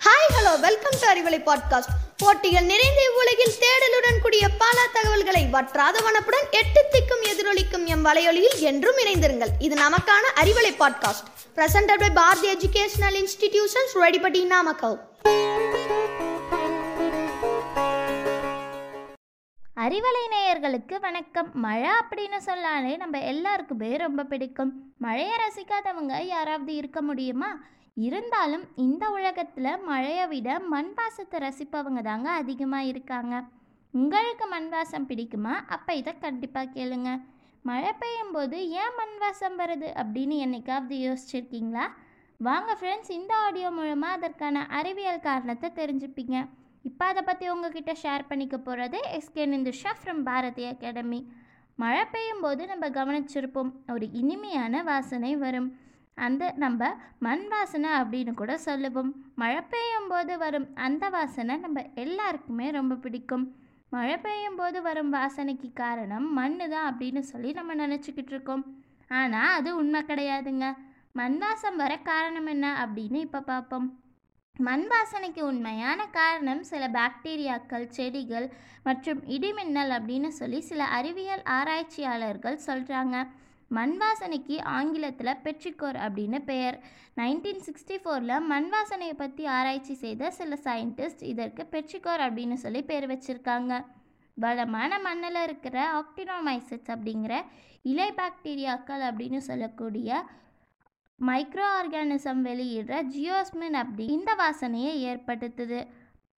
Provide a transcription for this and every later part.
Hi hello welcome to Arivalai podcast போட்டிகள் நிறைந்த இவ்வுலகில் தேடலுடன் கூடிய பல தகவல்களை வற்றாத வனப்புடன் எட்டு திக்கும் எதிரொலிக்கும் எம் வலையொலியில் என்றும் இணைந்திருங்கள். இது நமக்கான Arivalai podcast presented by Bharathi educational institutions ரெடிபடி Namakkal Arivalai நேயர்களுக்கு வணக்கம். மழை அப்படின்னு சொன்னாலே நம்ம எல்லாருக்குமே ரொம்ப பிடிக்கும். மழையை ரசிக்காதவங்க யாராவது இருக்க முடியுமா? இருந்தாலும் இந்த உலகத்தில் மழையை விட மண் வாசத்தை ரசிப்பவங்க தாங்க அதிகமாக இருக்காங்க. உங்களுக்கு மண் வாசம் பிடிக்குமா? அப்போ இதை கண்டிப்பாக கேளுங்க. மழை பெய்யும் போது ஏன் மண் வாசம் வருது அப்படின்னு என்னைக்காவது யோசிச்சிருக்கீங்களா? வாங்க ஃப்ரெண்ட்ஸ் இந்த ஆடியோ மூலமாக அதற்கான அறிவியல் காரணத்தை தெரிஞ்சுப்பீங்க. இப்போ அதை பற்றி உங்ககிட்ட ஷேர் பண்ணிக்க போகிறது SK Ninthusha from Bharathi academy மழை பெய்யும் போது நம்ம கவனிச்சிருப்போம் ஒரு இனிமையான வாசனை வரும். அந்த நம்ம மண் வாசனை அப்படின்னு கூட சொல்லுவோம். மழை பெய்யும் போது வரும் அந்த வாசனை நம்ம எல்லாருக்குமே ரொம்ப பிடிக்கும். மழை பெய்யும் போது வரும் வாசனைக்கு காரணம் மண்ணு தான் அப்படின்னு சொல்லி நம்ம நினச்சிக்கிட்டு இருக்கோம். ஆனால் அது உண்மை கிடையாதுங்க. மண் வாசம் வர காரணம் என்ன அப்படின்னு இப்போ பார்ப்போம். மண் வாசனைக்கு உண்மையான காரணம் சில பாக்டீரியாக்கள் செடிகள் மற்றும் இடிமின்னல் அப்படின்னு சொல்லி சில அறிவியல் ஆராய்ச்சியாளர்கள் சொல்கிறாங்க மண் வாசனைக்கு ஆங்கிலத்தில் பெட்ரிகோர் அப்படின்னு பெயர். நைன்டீன் சிக்ஸ்டி ஃபோரில் மண் வாசனையை பற்றி ஆராய்ச்சி செய்த சில சயின்டிஸ்ட் இதற்கு பெட்ரிகோர் அப்படின்னு சொல்லி பேர் வச்சுருக்காங்க. வளமான மண்ணில் இருக்கிற ஆக்டினோமைசட்ஸ் அப்படிங்கிற இலை பாக்டீரியாக்கள் அப்படின்னு சொல்லக்கூடிய மைக்ரோ ஆர்கானிசம் வெளியிடுற ஜியோஸ்மின் அப்படி இந்த வாசனையை ஏற்படுத்துது.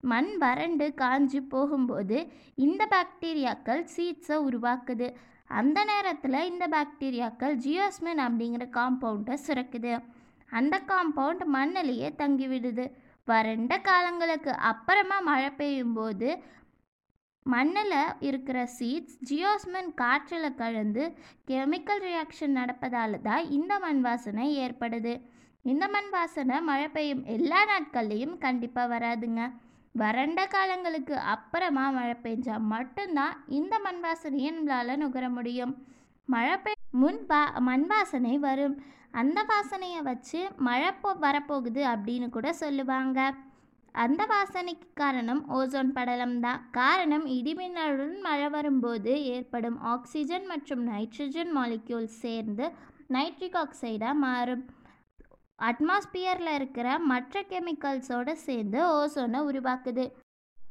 மண் வறண்டு காஞ்சு போகும்போது இந்த பாக்டீரியாக்கள் சீட்ஸை உருவாக்குது. அந்த நேரத்தில் இந்த பாக்டீரியாக்கள் ஜியோஸ்மின் அப்படிங்கிற காம்பவுண்டை சுரக்குது. அந்த காம்பவுண்ட் மண்ணிலேயே தங்கி விடுது வறண்ட காலங்களுக்கு அப்புறமா மழை பெய்யும் போது மண்ணில் இருக்கிற சீட்ஸ் ஜியோஸ்மின் காற்றில் கலந்து கெமிக்கல் ரியாக்ஷன் நடப்பதால் தான் இந்த மண் வாசனை ஏற்படுது. இந்த மண் வாசனை மழை பெய்யும் எல்லா நாட்கள்லேயும் கண்டிப்பாக வராதுங்க. வறண்ட காலங்களுக்கு அப்புறமா மழை பெஞ்சால் மட்டும்தான் இந்த மண் வாசனையை நம்மளால் நுகர முடியும். மழை பெய் முன் வா மண் வாசனை வரும். அந்த வாசனையை வச்சு மழை போ வரப்போகுது அப்படின்னு கூட சொல்லுவாங்க. அந்த வாசனைக்கு காரணம் ஓசோன் படலம் தான் காரணம் இடிமின்னலுடன் மழை வரும்போது ஏற்படும் ஆக்சிஜன் மற்றும் நைட்ரஜன் மாலிக்யூல் சேர்ந்து நைட்ரிக் ஆக்சைடாக மாறும். அட்மாஸ்பியரில் இருக்கிற மற்ற கெமிக்கல்ஸோடு சேர்ந்து ஓசோனை உருவாக்குது.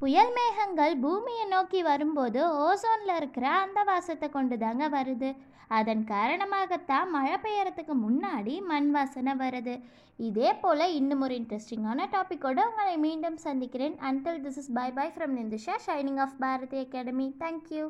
புயல் மேகங்கள் பூமியை நோக்கி வரும்போது ஓசோனில் இருக்கிற அந்த வாசத்தை கொண்டு தாங்க வருது. அதன் காரணமாகத்தான் மழை பெய்யறதுக்கு முன்னாடி மண் வாசனை வருது. இதே போல் இன்னும் ஒரு இன்ட்ரெஸ்டிங்கான டாப்பிக்கோடு உங்களை மீண்டும் சந்திக்கிறேன். Until this is bye bye from Ninthusha shining of Bharathi academy thank you